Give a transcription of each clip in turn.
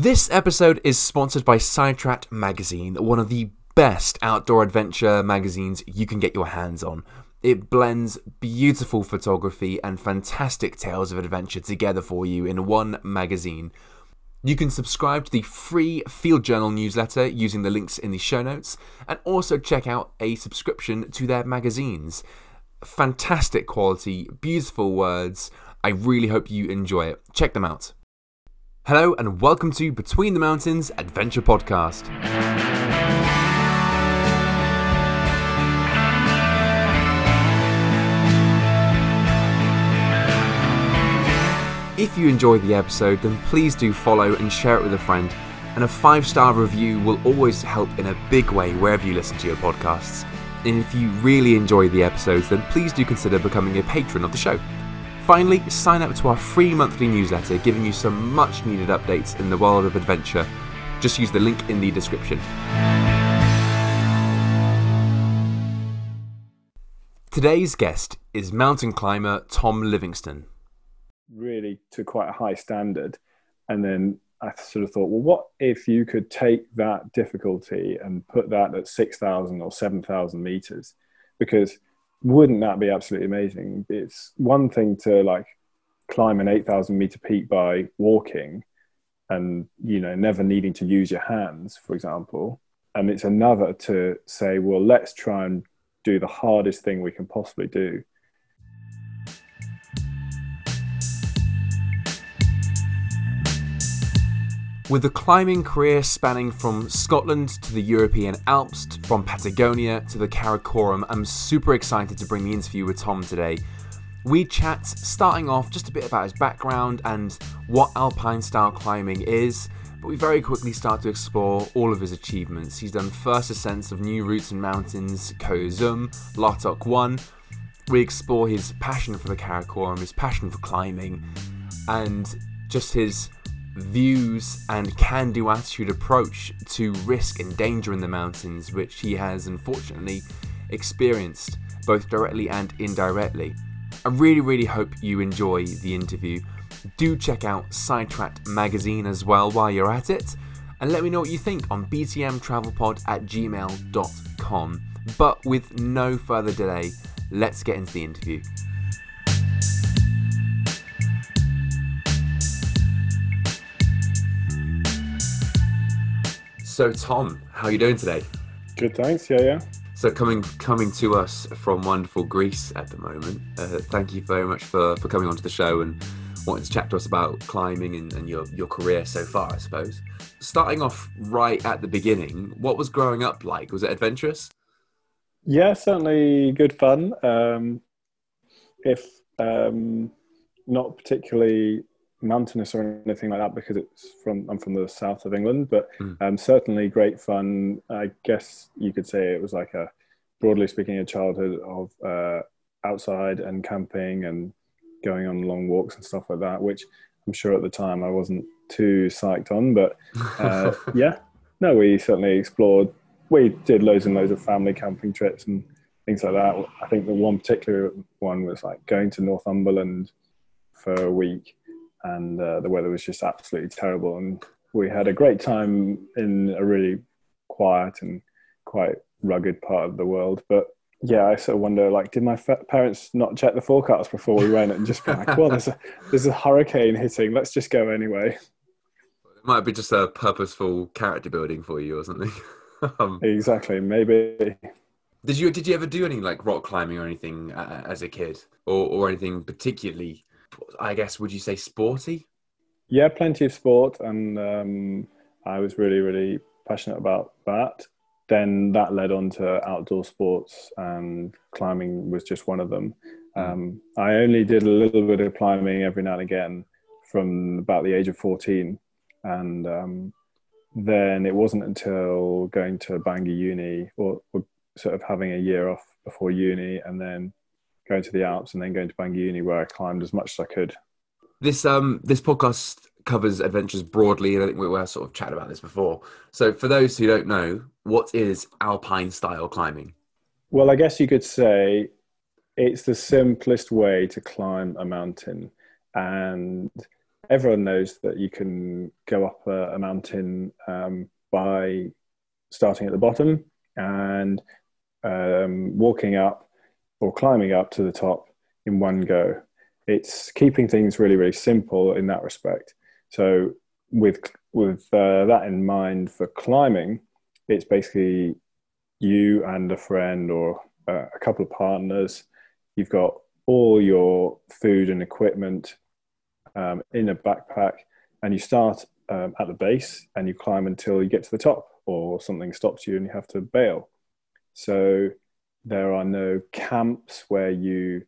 This episode is sponsored by Sidetracked Magazine, one of the best outdoor adventure magazines you can get your hands on. It blends beautiful photography and fantastic tales of adventure together for you in one magazine. You can subscribe to the free Field Journal newsletter using the links in the show notes, and also check out a subscription to their magazines. Fantastic quality, beautiful words. I really hope you enjoy it. Check them out. Hello, and welcome to Between the Mountains Adventure Podcast. If you enjoyed the episode, then please do follow and share it with a friend. And a five star review will always help in a big way wherever you listen to your podcasts. And if you really enjoy the episodes, then please do consider becoming a patron of the show. Finally, sign up to our free monthly newsletter giving you some much needed updates in the world of adventure. Just use the link in the description. Today's guest is mountain climber Tom Livingston. really to quite a high standard. And then I sort of thought, well, what if you could take that difficulty and put that at 6,000 or 7,000 meters? Because wouldn't that be absolutely amazing? It's one thing to like climb an 8,000 meter peak by walking and, you know, never needing to use your hands, for example. And it's another to say, well, let's try and do the hardest thing we can possibly do With a climbing career spanning from Scotland to the European Alps, from Patagonia to the Karakoram, I'm super excited to bring the interview with Tom today. We chat, starting off just a bit about his background and what alpine style climbing is, but we very quickly start to explore all of his achievements. He's done first ascents of new routes and mountains, Koyo Zom, Latok 1. We explore his passion for the Karakoram, his passion for climbing, and just his views and can do attitude approach to risk and danger in the mountains, which he has unfortunately experienced both directly and indirectly. I really, really hope you enjoy the interview. Do check out Sidetracked magazine as well while you're at it, and let me know what you think on btmtravelpod at gmail.com. But with no further delay, let's get into the interview. So, Tom, how are you doing today? Good, thanks. Yeah, yeah. So, coming coming to us from wonderful Greece at the moment. Uh, thank you very much for, for coming onto the show and wanting to chat to us about climbing and, and your, your career so far, I suppose. Starting off right at the beginning, what was growing up like? Was it adventurous? Yeah, certainly good fun. Um, if um, not particularly mountainous or anything like that, because it's from I'm from the south of England, but Mm. um, certainly great fun. I guess you could say it was like a broadly speaking a childhood of uh, outside and camping and going on long walks and stuff like that, which I'm sure at the time I wasn't too psyched on, but uh, yeah, no, we certainly explored. We did loads and loads of family camping trips and things like that. I think the one particular one was like going to Northumberland for a week, and uh, the weather was just absolutely terrible. And we had a great time in a really quiet and quite rugged part of the world. But yeah, I sort of wonder, like, did my fa- parents not check the forecast before we went and just be like, well, there's a there's a hurricane hitting, let's just go anyway. It might be just a purposeful character building for you or something. um, Exactly, maybe. did you did you ever do any like rock climbing or anything uh, as a kid, or or anything particularly? I guess would you say sporty? Yeah, plenty of sport, and um, I was really, really passionate about that. Then that led on to outdoor sports, and climbing was just one of them. Um, I only did a little bit of climbing every now and again from about the age of 14. And um, then it wasn't until going to Bangor Uni or, or sort of having a year off before uni and then going to the Alps and then going to Bangor Uni where I climbed as much as I could. This um this podcast covers adventures broadly, and I think we were sort of chatting about this before. So for those who don't know, what is alpine style climbing? Well, I guess you could say it's the simplest way to climb a mountain. And everyone knows that you can go up a, a mountain um, by starting at the bottom and um, walking up or climbing up to the top in one go. It's keeping things really, really simple in that respect. So, with with uh, that in mind for climbing, it's basically you and a friend or uh, a couple of partners. You've got all your food and equipment um, in a backpack, and you start um, at the base and you climb until you get to the top, or something stops you and you have to bail. So there are no camps where you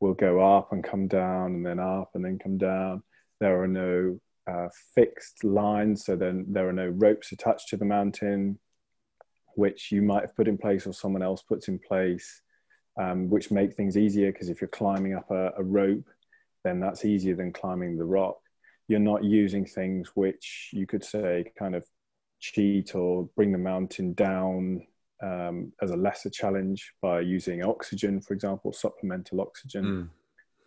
will go up and come down and then up and then come down. There are no uh, fixed lines, so then there are no ropes attached to the mountain, which you might have put in place or someone else puts in place, um, which make things easier because if you're climbing up a, a rope, then that's easier than climbing the rock. You're not using things which you could say kind of cheat or bring the mountain down um, as a lesser challenge by using oxygen, for example, supplemental oxygen.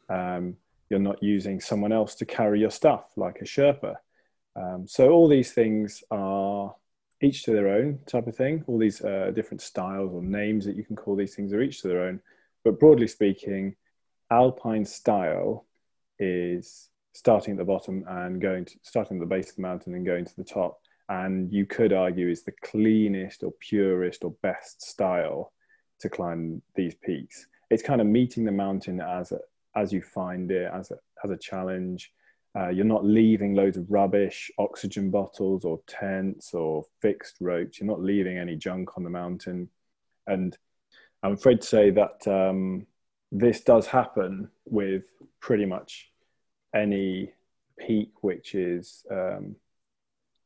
Mm. Um, you're not using someone else to carry your stuff like a Sherpa. Um, so all these things are each to their own type of thing. All these uh, different styles or names that you can call these things are each to their own. But broadly speaking, alpine style is starting at the bottom and going to starting at the base of the mountain and going to the top and you could argue is the cleanest or purest or best style to climb these peaks. It's kind of meeting the mountain as a, as you find it as a, as a challenge. Uh, you're not leaving loads of rubbish, oxygen bottles or tents or fixed ropes. You're not leaving any junk on the mountain. And I'm afraid to say that um, this does happen with pretty much any peak which is um,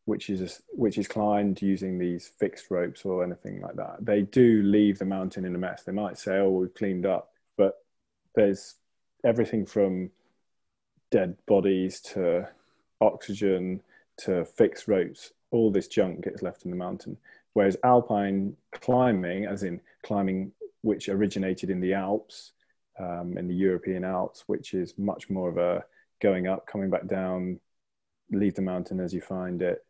which is which is climbed using these fixed ropes or anything like that. They do leave the mountain in a mess. They might say, "Oh, we've cleaned up," but there's everything from dead bodies to oxygen to fixed ropes. All this junk gets left in the mountain. Whereas alpine climbing, as in climbing which originated in the Alps, um, in the European Alps, which is much more of a going up, coming back down, leave the mountain as you find it,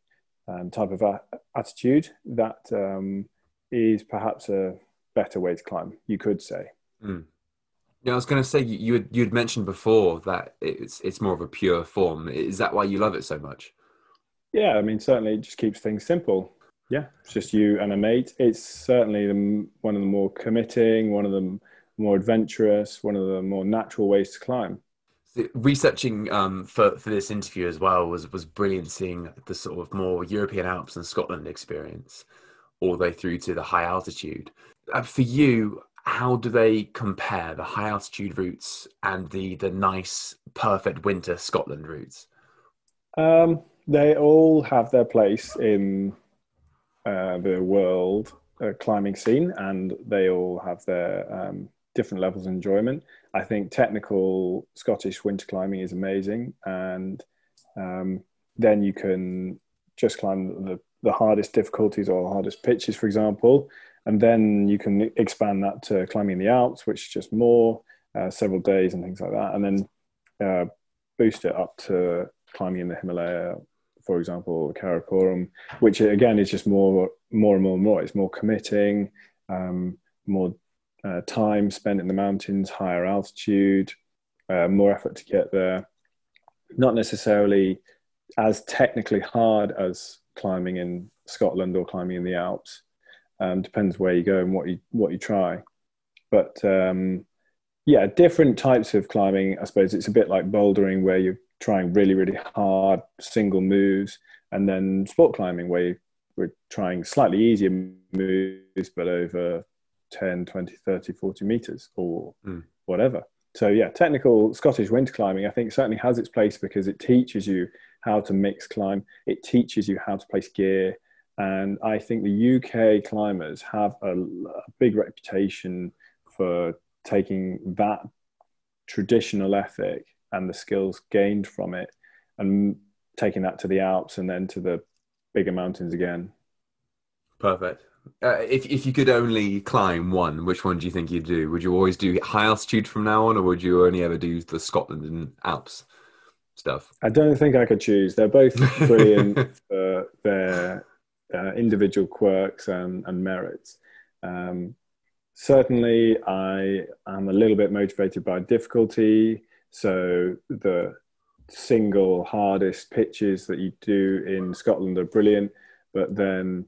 um, type of a- attitude that um, is perhaps a better way to climb, you could say. Mm. Yeah, I was going to say you had, you had mentioned before that it's it's more of a pure form. Is that why you love it so much? Yeah, I mean, certainly it just keeps things simple. Yeah, it's just you and a mate. It's certainly the, one of the more committing, one of the more adventurous, one of the more natural ways to climb researching um, for for this interview as well was was brilliant seeing the sort of more European Alps and Scotland experience all the way through to the high altitude. Uh, for you, how do they compare the high altitude routes and the the nice, perfect winter Scotland routes? Um, they all have their place in uh, the world uh, climbing scene, and they all have their um, different levels of enjoyment. I think technical Scottish winter climbing is amazing, and um, then you can just climb the, the hardest difficulties or hardest pitches, for example, and then you can expand that to climbing the Alps, which is just more uh, several days and things like that, and then uh, boost it up to climbing in the Himalaya, for example, Karakoram, which again is just more, more and more and more. It's more committing, um, more uh, time spent in the mountains, higher altitude, uh, more effort to get there. Not necessarily as technically hard as climbing in Scotland or climbing in the Alps. Um, depends where you go and what you what you try. But um, yeah, different types of climbing. I suppose it's a bit like bouldering, where you're trying really really hard single moves, and then sport climbing, where you, we're trying slightly easier moves, but over 10, 20, 30, 40 meters or mm. whatever. So, yeah, technical Scottish winter climbing, I think, certainly has its place because it teaches you how to mix climb, it teaches you how to place gear. And I think the UK climbers have a, a big reputation for taking that traditional ethic and the skills gained from it and taking that to the Alps and then to the bigger mountains again. Perfect. Uh, if if you could only climb one, which one do you think you'd do? Would you always do high altitude from now on, or would you only ever do the Scotland and Alps? stuff? I don't think I could choose. They're both brilliant for their uh, individual quirks and, and merits. Um, certainly, I am a little bit motivated by difficulty. So the single hardest pitches that you do in Scotland are brilliant, but then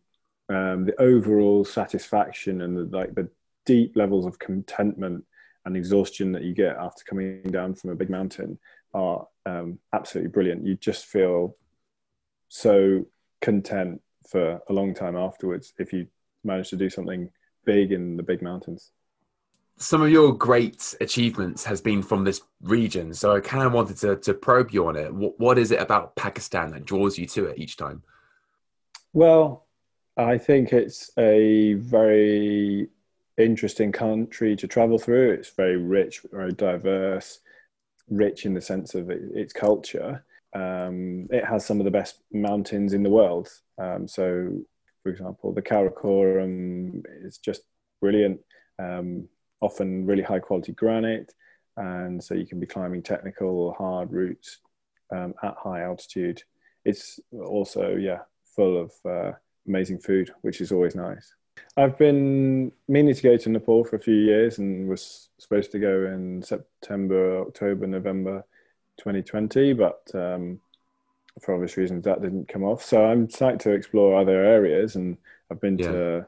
um, the overall satisfaction and the, like the deep levels of contentment and exhaustion that you get after coming down from a big mountain are um, absolutely brilliant. You just feel so content for a long time afterwards if you manage to do something big in the big mountains some of your great achievements has been from this region. So I kind of wanted to, to probe you on it. What, what is it about Pakistan that draws you to it each time? Well, I think it's a very interesting country to travel through. It's very rich, very diverse, rich in the sense of it, its culture. Um, it has some of the best mountains in the world. Um, so, for example, the Karakoram is just brilliant. Um, often really high quality granite. And so you can be climbing technical hard routes um, at high altitude. It's also, yeah, full of uh, amazing food, which is always nice. I've been meaning to go to Nepal for a few years and was supposed to go in September, October, November 2020, but um, for obvious reasons that didn't come off. So I'm psyched to explore other areas, and I've been yeah. to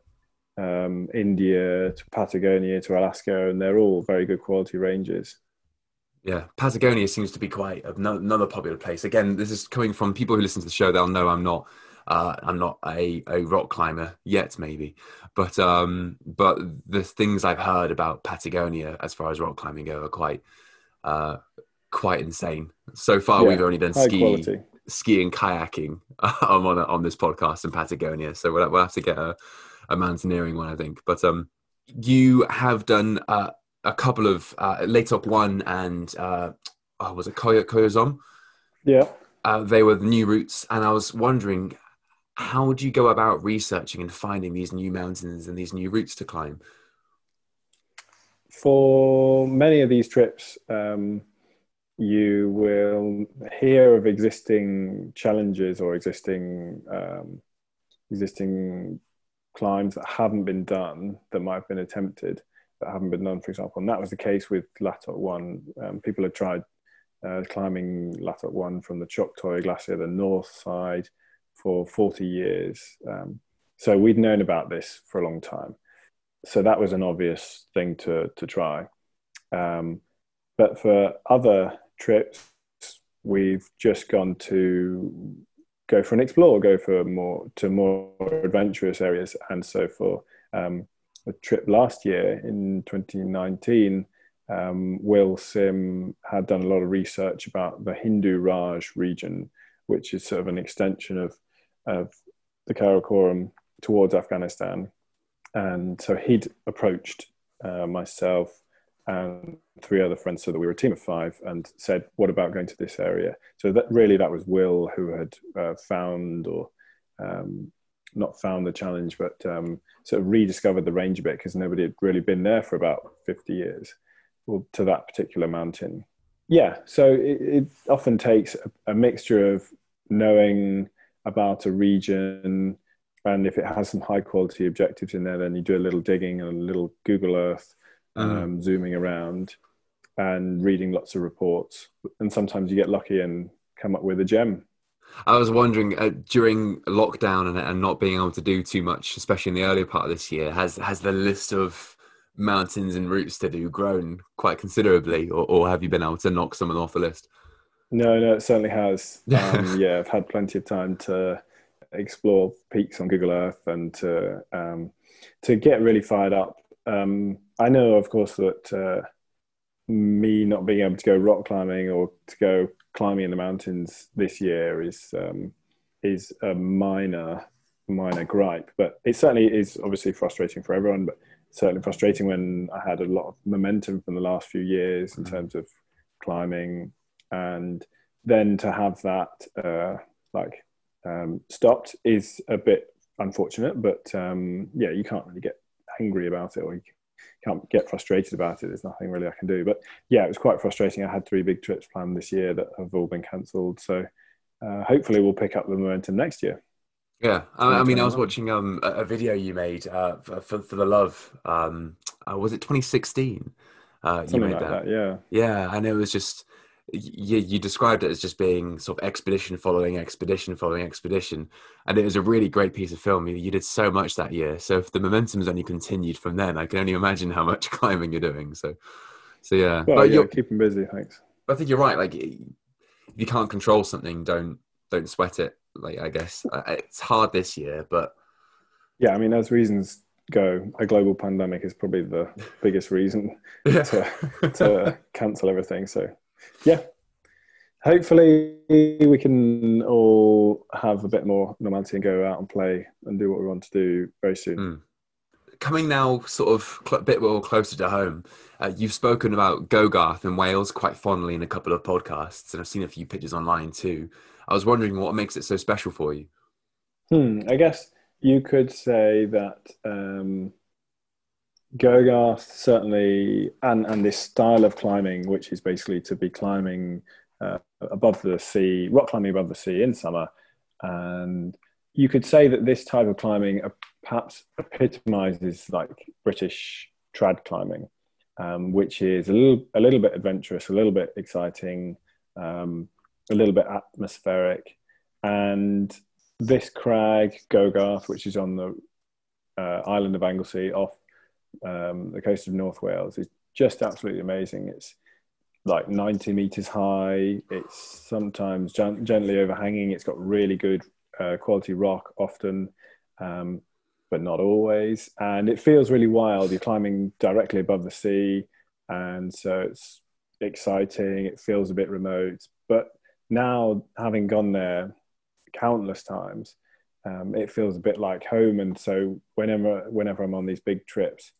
um, India to Patagonia to Alaska, and they're all very good quality ranges. Yeah, Patagonia seems to be quite another popular place. Again, this is coming from people who listen to the show. They'll know I'm not, uh, I'm not a, a rock climber yet, maybe, but um, but the things I've heard about Patagonia as far as rock climbing go are quite, uh, quite insane. So far, yeah, we've only done ski, ski and kayaking um, on on this podcast in Patagonia. So we'll, we'll have to get a a mountaineering one, I think. But um, you have done uh, a couple of uh, Latok One and uh, oh, was it Koyo Koyozom? Yeah. Uh, they were the new routes, and I was wondering, how do you go about researching and finding these new mountains and these new routes to climb? For many of these trips, um, you will hear of existing challenges or existing um, existing climbs that haven't been done that might have been attempted that haven't been done, for example. And that was the case with Latok 1. Um, people had tried uh, climbing Latok 1 from the Choktoi Glacier, the north side, for 40 years. Um, so we'd known about this for a long time. So that was an obvious thing to, to try. Um, but for other trips, we've just gone to go for an explore, go for more to more adventurous areas. And so for um, a trip last year in 2019, um, Will Sim had done a lot of research about the Hindu Raj region, which is sort of an extension of, of the Karakoram towards Afghanistan. And so he'd approached uh, myself and three other friends so that we were a team of five and said what about going to this area so that really that was will who had uh, found or um, not found the challenge but um, sort of rediscovered the range a bit because nobody had really been there for about 50 years well, to that particular mountain yeah so it, it often takes a, a mixture of knowing about a region and if it has some high quality objectives in there then you do a little digging and a little google earth mm. um, zooming around and reading lots of reports. And sometimes you get lucky and come up with a gem. I was wondering uh, during lockdown and, and, not being able to do too much, especially in the earlier part of this year, has has the list of mountains and routes to do grown quite considerably, or, or have you been able to knock some of them off the list? No, no, it certainly has. Um, yeah, I've had plenty of time to explore peaks on Google Earth and to um, to get really fired up um, I know, of course, that uh, me not being able to go rock climbing or to go climbing in the mountains this year is um, is a minor minor gripe, but it certainly is obviously frustrating for everyone. But certainly frustrating when I had a lot of momentum from the last few years in mm-hmm. terms of climbing, and then to have that uh, like um, stopped is a bit unfortunate. But um, yeah, you can't really get angry about it or you can't get frustrated about it. There's nothing really I can do. But yeah, it was quite frustrating. I had three big trips planned this year that have all been cancelled. So uh, hopefully we'll pick up the momentum next year. Yeah, I, I mean, I was watching um, a, video you made uh, for, for the love. Um, uh, was it 2016? Uh, you made like that. that. Yeah, yeah, and it was just you, you described it as just being sort of expedition following expedition following expedition, and it was a really great piece of film. You, you did so much that year. So if the momentum has only continued from then, I can only imagine how much climbing you're doing. So, so yeah, well, but yeah, you're keeping busy. Thanks. I think you're right. Like, if you can't control something, don't don't sweat it like I guess it's hard this year, but yeah, I mean, as reasons go, a global pandemic is probably the biggest reason yeah. to, to cancel everything. So, yeah, hopefully we can all have a bit more normality and go out and play and do what we want to do very soon. Mm. Coming now, sort of a bit more closer to home, uh, you've spoken about Gogarth in Wales quite fondly in a couple of podcasts, and I've seen a few pictures online too. I was wondering what makes it so special for you. Hmm, I guess you could say that um, Gogarth certainly, and and this style of climbing, which is basically to be climbing uh, above the sea, rock climbing above the sea in summer, and you could say that this type of climbing uh, perhaps epitomizes like British trad climbing, um, which is a little a little bit adventurous, a little bit exciting. Um, a little bit atmospheric. And this crag, Gogarth, which is on the uh, island of Anglesey off um, the coast of North Wales, is just absolutely amazing. It's like 90 meters high. It's sometimes gen- gently overhanging. It's got really good uh, quality rock often, um, but not always. And it feels really wild. You're climbing directly above the sea. And so it's exciting. It feels a bit remote, but now having gone there countless times, um, it feels a bit like home. And so whenever whenever I'm on these big trips,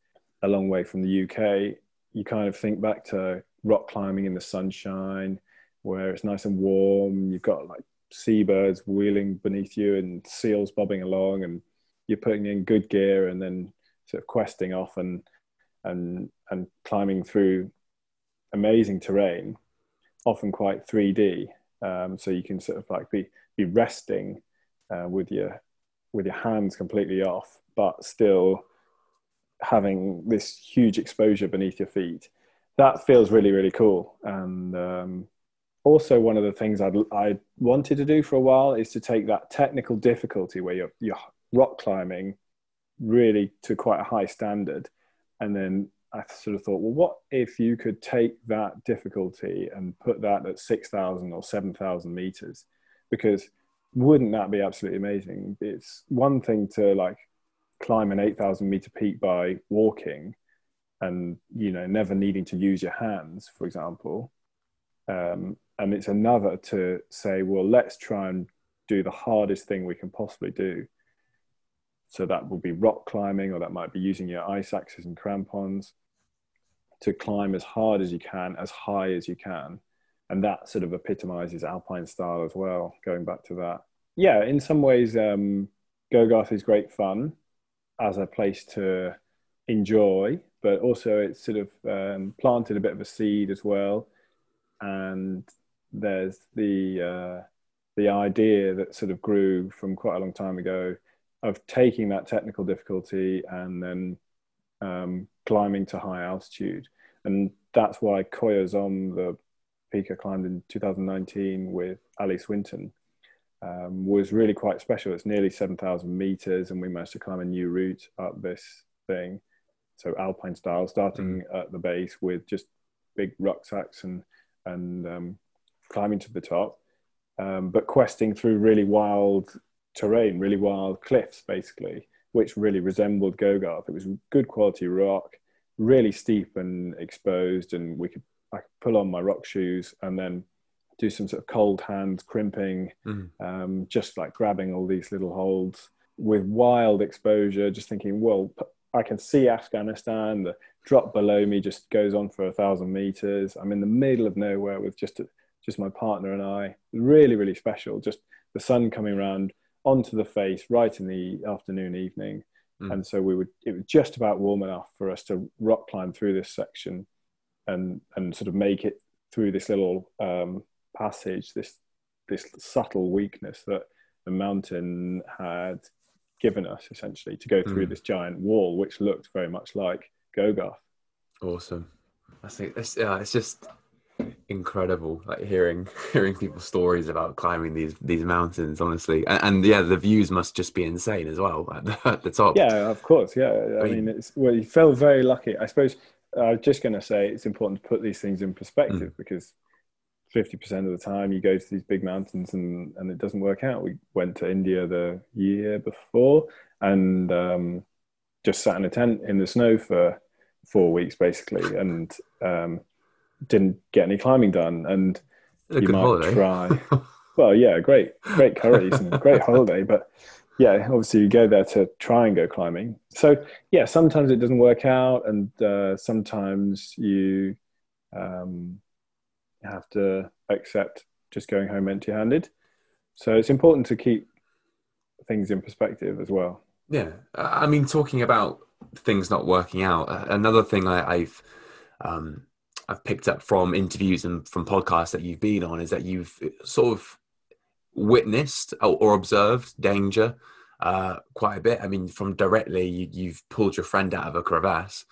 a long way from the UK, you kind of think back to rock climbing in the sunshine, where it's nice and warm. You've got like seabirds wheeling beneath you and seals bobbing along, and you're putting in good gear and then sort of questing off and and and climbing through amazing terrain, often quite 3D. Um, so you can sort of like be be resting uh, with your with your hands completely off, but still having this huge exposure beneath your feet. That feels really really cool. And um, also one of the things I'd, I wanted to do for a while is to take that technical difficulty where you're, you're rock climbing really to quite a high standard and then I sort of thought, well, what if you could take that difficulty and put that at 6,000 or 7,000 meters? Because wouldn't that be absolutely amazing? It's one thing to like climb an 8,000 meter peak by walking and, you know, never needing to use your hands, for example. Um, and it's another to say, well, let's try and do the hardest thing we can possibly do. So that will be rock climbing, or that might be using your ice axes and crampons to climb as hard as you can, as high as you can. And that sort of epitomizes alpine style as well, going back to that. Yeah, in some ways, um, Gogarth is great fun as a place to enjoy, but also it's sort of um, planted a bit of a seed as well. And there's the uh, the idea that sort of grew from quite a long time ago of taking that technical difficulty and then um, climbing to high altitude. And that's why Koyo Zom, the peak I climbed in 2019 with Ali Swinton, um, was really quite special. It's nearly 7,000 meters, and we managed to climb a new route up this thing. So alpine style, starting mm. at the base with just big rucksacks and and um, climbing to the top, um, but questing through really wild terrain, really wild cliffs, basically which really resembled Gogarth. It was good quality rock, really steep and exposed, and we could I could pull on my rock shoes and then do some sort of cold hand crimping, mm. um, just like grabbing all these little holds with wild exposure. Just thinking, well, I can see Afghanistan. The drop below me just goes on for a thousand meters. I'm in the middle of nowhere with just a, just my partner and I. Really, really special. Just the sun coming around onto the face right in the afternoon, evening, mm. and so we would it was just about warm enough for us to rock climb through this section and and sort of make it through this little um, passage this this subtle weakness that the mountain had given us essentially to go through mm. this giant wall which looked very much like Gogarth awesome. I think it's, yeah, it's just incredible like hearing hearing people's stories about climbing these these mountains honestly. And, and yeah the views must just be insane as well at the, at the top. Yeah of course yeah. I, I mean, mean, it's well you felt very lucky. I suppose i was just going to say it's important to put these things in perspective mm. because 50% of the time you go to these big mountains and and it doesn't work out we went to india the year before and um, just sat in a tent in the snow for four weeks basically and um, didn't get any climbing done, and you might holiday. try. well, yeah, great, great curries and great holiday, but yeah, obviously you go there to try and go climbing. So yeah, sometimes it doesn't work out, and uh, sometimes you um, have to accept just going home empty-handed. So it's important to keep things in perspective as well. Yeah, I mean, talking about things not working out, another thing I, have um, I've picked up from interviews and from podcasts that you've been on is that you've sort of witnessed or, observed danger uh, quite a bit. I mean, from directly, you, have pulled your friend out of a crevasse,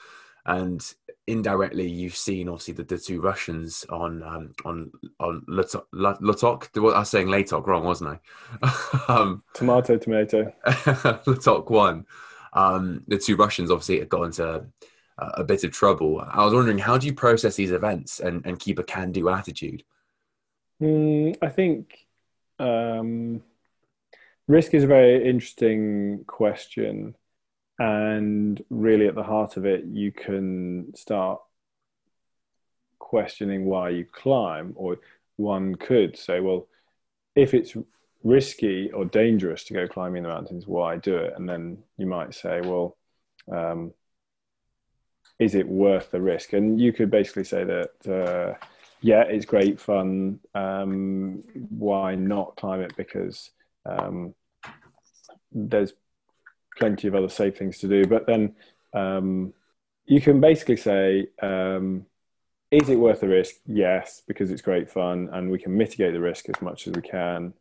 and indirectly, you've seen obviously the, the two Russians on um, on on Lutok. I was saying Latok wrong, wasn't I? um, tomato, tomato. Lutok one. Um, the two Russians obviously had got into a bit of trouble. I was wondering, how do you process these events and, and keep a can do attitude? Mm, I think um, risk is a very interesting question. And really, at the heart of it, you can start questioning why you climb, or one could say, well, if it's risky or dangerous to go climbing the mountains, why do it? And then you might say, well, um, is it worth the risk? And you could basically say that, uh, yeah, it's great fun. Um, why not climb it? Because um, there's plenty of other safe things to do. But then um, you can basically say, um, is it worth the risk? Yes, because it's great fun and we can mitigate the risk as much as we can.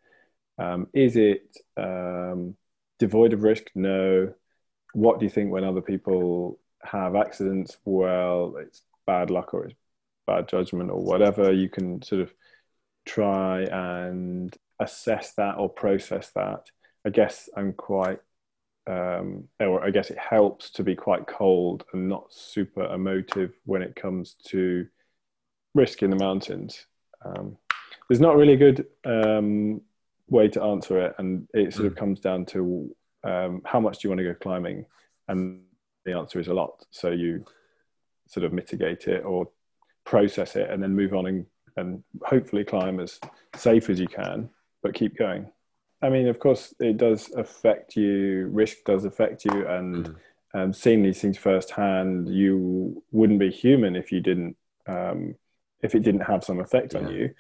Um, is it um, devoid of risk? No. What do you think when other people have accidents, well, it's bad luck or it's bad judgment or whatever. You can sort of try and assess that or process that. I guess I'm quite, um, or I guess it helps to be quite cold and not super emotive when it comes to risk in the mountains. Um, there's not really a good um, way to answer it, and it sort of mm. comes down to um, how much do you want to go climbing, and the answer is a lot. So you sort of mitigate it or process it and then move on and, and hopefully climb as safe as you can, but keep going. I mean, of course, it does affect you. Risk does affect you, and mm. um, seeing these things firsthand, you wouldn't be human if you didn't, um, if it didn't have some effect yeah. on you.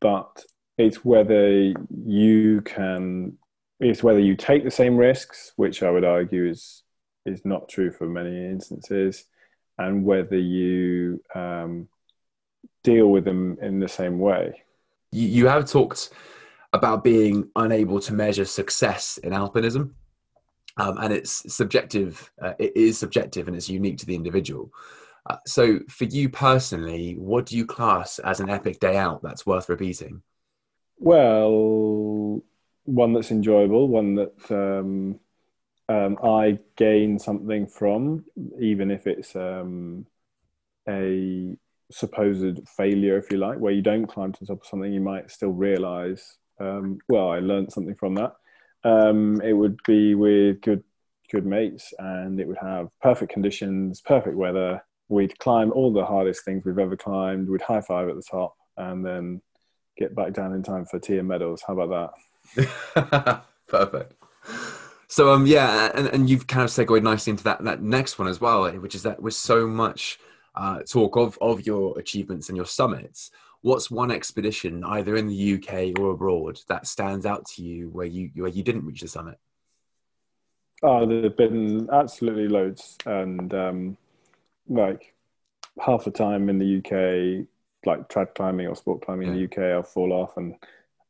But it's whether you can, it's whether you take the same risks, which I would argue is is not true for many instances, and whether you um, deal with them in the same way. You, you have talked about being unable to measure success in alpinism. Um, and it's subjective. Uh, it is subjective, and it's unique to the individual. Uh, so, for you personally, what do you class as an epic day out that's worth repeating? Well, one that's enjoyable, one that um, um, I gain something from, even if it's um, a supposed failure, if you like, where you don't climb to the top of something, you might still realize, um, well, I learned something from that. Um, it would be with good, good mates, and it would have perfect conditions, perfect weather. We'd climb all the hardest things we've ever climbed. We'd high five at the top, and then get back down in time for tea and medals. How about that? perfect. So um yeah, and, and you've kind of segued nicely into that that next one as well, which is that with so much uh, talk of of your achievements and your summits, what's one expedition either in the UK or abroad that stands out to you where you where you didn't reach the summit? Oh, there've been absolutely loads, and um, like half the time in the UK, like trad climbing or sport climbing yeah. in the UK, I'll fall off, and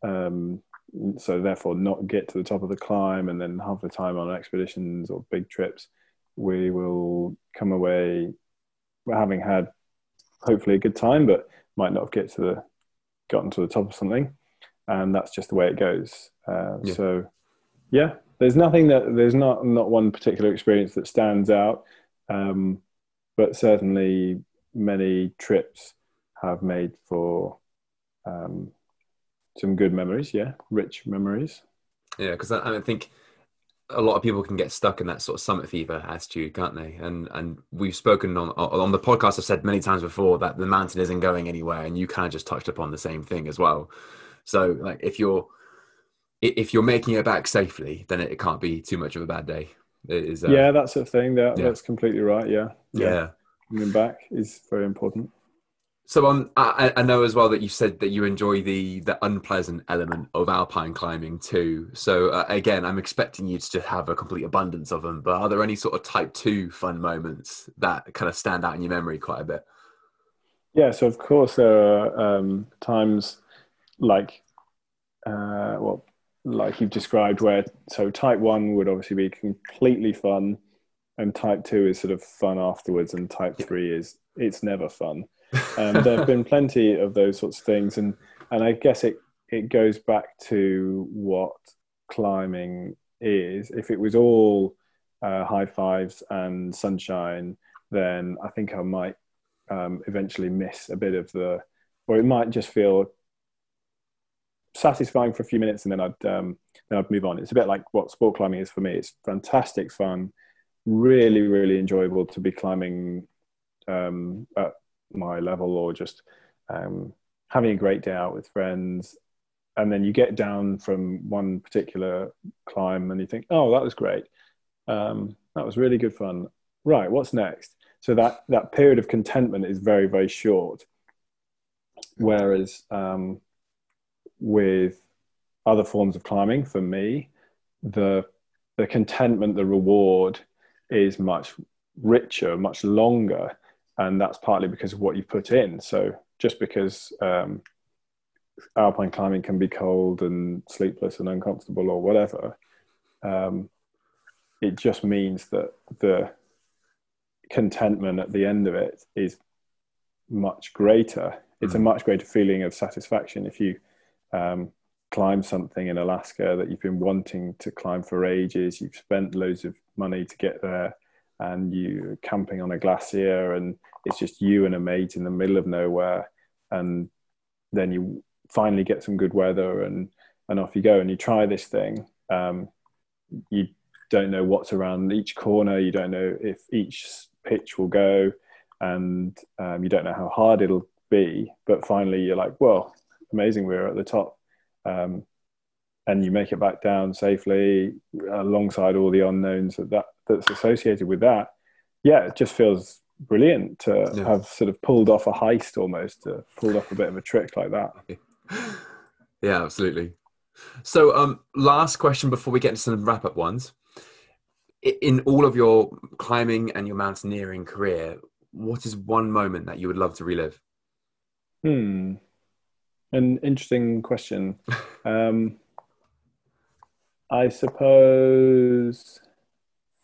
um, so therefore not get to the top of the climb, and then half the time on expeditions or big trips, we will come away having had hopefully a good time, but might not get to the gotten to the top of something, and that's just the way it goes. Uh, yeah. So, yeah, there's nothing that there's not not one particular experience that stands out, um, but certainly many trips have made for um, some good memories. Yeah, rich memories. Yeah, because I, I think a lot of people can get stuck in that sort of summit fever attitude, can't they? And and we've spoken on on the podcast. I've said many times before that the mountain isn't going anywhere, and you kind of just touched upon the same thing as well. So like if you're if you're making it back safely, then it, can't be too much of a bad day. It is, uh, yeah, that's the thing. That, yeah. That's completely right. Yeah. yeah. yeah. Coming back is very important. So um, I, I, know as well that you said that you enjoy the the unpleasant element of alpine climbing too. So uh, again, I'm expecting you to have a complete abundance of them. But are there any sort of type two fun moments that kind of stand out in your memory quite a bit? Yeah, so of course there are um, times like uh, well, like you've described, where so type one would obviously be completely fun, and type two is sort of fun afterwards, and type three is it's never fun. Um, there have been plenty of those sorts of things, and and I guess it it goes back to what climbing is. If it was all uh, high fives and sunshine, then I think I might um, eventually miss a bit of the, or it might just feel satisfying for a few minutes, and then I'd um, then I'd move on. It's a bit like what sport climbing is for me. It's fantastic fun, really really enjoyable to be climbing um, at my level or just um, having a great day out with friends. And then you get down from one particular climb and you think, oh, that was great. Um, that was really good fun. Right, what's next? So that, that period of contentment is very, very short. Whereas um, with other forms of climbing, for me, the, the contentment, the reward is much richer, much longer and that's partly because of what you put in. So just because um, alpine climbing can be cold and sleepless and uncomfortable or whatever, um, it just means that the contentment at the end of it is much greater. It's mm. a much greater feeling of satisfaction if you um, climb something in Alaska that you've been wanting to climb for ages. You've spent loads of money to get there and you camping on a glacier and it's just you and a mate in the middle of nowhere and then you finally get some good weather and and off you go and you try this thing um, you don't know what's around each corner you don't know if each pitch will go and um, you don't know how hard it'll be but finally you're like well amazing we're at the top. Um, and you make it back down safely alongside all the unknowns that, that that's associated with that yeah it just feels brilliant to yeah. have sort of pulled off a heist almost to pulled off a bit of a trick like that. Yeah absolutely. So um last question before we get into some wrap up ones in all of your climbing and your mountaineering career what is one moment that you would love to relive? Hmm. An interesting question. Um I suppose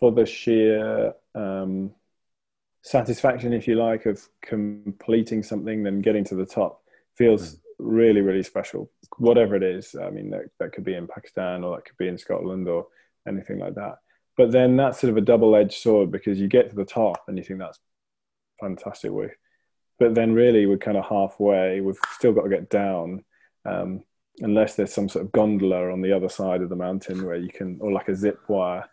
for the sheer um, satisfaction, if you like, of completing something, then getting to the top feels mm. really, really special. Whatever it is, I mean, that, that could be in Pakistan or that could be in Scotland or anything like that. But then that's sort of a double-edged sword because you get to the top and you think that's fantastic work. But then really we're kind of halfway. We've still got to get down. Um, unless there's some sort of gondola on the other side of the mountain where you can, or like a zip wire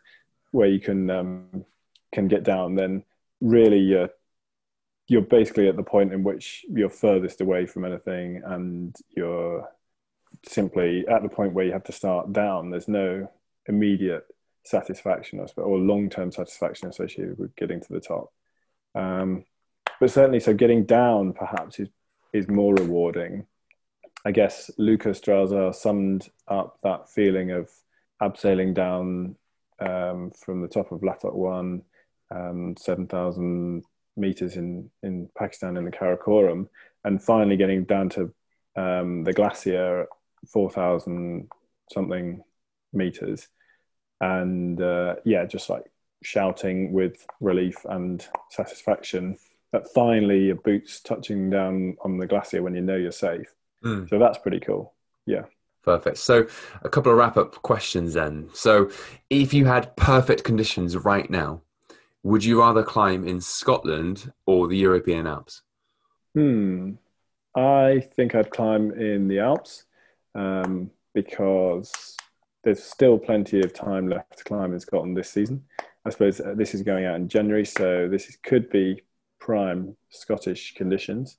where you can um, can get down, then really you're you're basically at the point in which you're furthest away from anything, and you're simply at the point where you have to start down. There's no immediate satisfaction or long-term satisfaction associated with getting to the top. Um, but certainly, so getting down perhaps is is more rewarding I guess Luka Stražar summed up that feeling of abseiling down um, from the top of Latok 1, um, 7,000 meters in, in Pakistan in the Karakoram, and finally getting down to um, the glacier, 4,000 something meters. And uh, yeah, just like shouting with relief and satisfaction that finally your boots touching down on the glacier when you know you're safe. Mm. So that's pretty cool. Yeah. Perfect. So, a couple of wrap up questions then. So, if you had perfect conditions right now, would you rather climb in Scotland or the European Alps? Hmm. I think I'd climb in the Alps um, because there's still plenty of time left to climb in Scotland this season. I suppose uh, this is going out in January, so this is, could be prime Scottish conditions.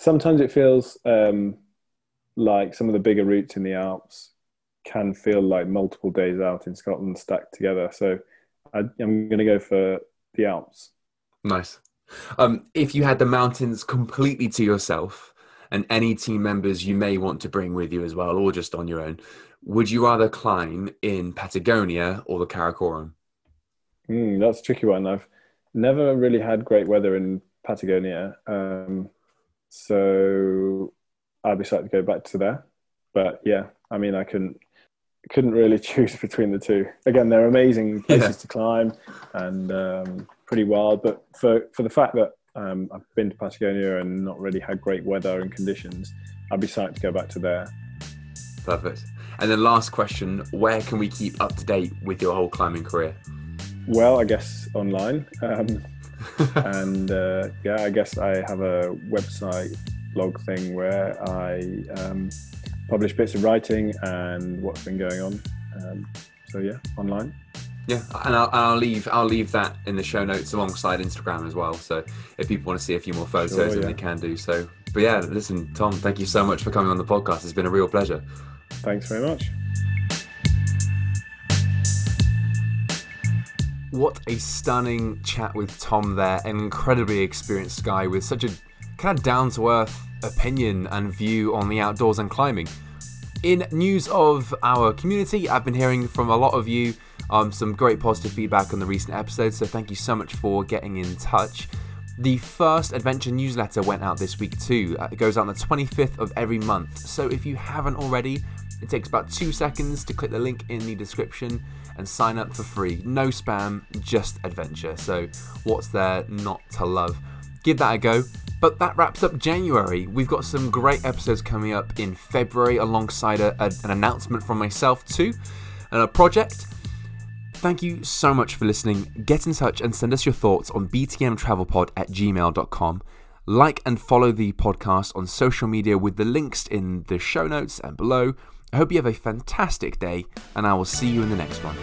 Sometimes it feels um, like some of the bigger routes in the Alps can feel like multiple days out in Scotland stacked together. So I, am going to go for the Alps. Nice. Um, if you had the mountains completely to yourself and any team members you may want to bring with you as well, or just on your own, would you rather climb in Patagonia or the Karakoram? Mm, that's a tricky one. I've never really had great weather in Patagonia. Um, so I'd be excited to go back to there. But yeah, I mean, I couldn't couldn't really choose between the two. Again, they're amazing places yeah. to climb and um, pretty wild. But for for the fact that um, I've been to Patagonia and not really had great weather and conditions, I'd be excited to go back to there. Perfect. And then last question: Where can we keep up to date with your whole climbing career? Well, I guess online. Um, and uh, yeah, I guess I have a website blog thing where I um, publish bits of writing and what's been going on. Um, so yeah, online. Yeah, and I'll, I'll, leave I'll leave that in the show notes alongside Instagram as well. So if people want to see a few more photos, sure, yeah. then they can do so. But yeah, listen, Tom, thank you so much for coming on the podcast. It's been a real pleasure. Thanks very much. What a stunning chat with Tom there, an incredibly experienced guy with such a kind of down to earth opinion and view on the outdoors and climbing. In news of our community, I've been hearing from a lot of you um, some great positive feedback on the recent episodes, so thank you so much for getting in touch. The first adventure newsletter went out this week too. Uh, it goes out on the 25th of every month. So if you haven't already, it takes about two seconds to click the link in the description and sign up for free. No spam, just adventure. So what's there not to love? Give that a go. But that wraps up January. We've got some great episodes coming up in February alongside a, a, an announcement from myself too and a project. Thank you so much for listening. Get in touch and send us your thoughts on btmtravelpod at gmail.com. Like and follow the podcast on social media with the links in the show notes and below. I hope you have a fantastic day, and I will see you in the next one.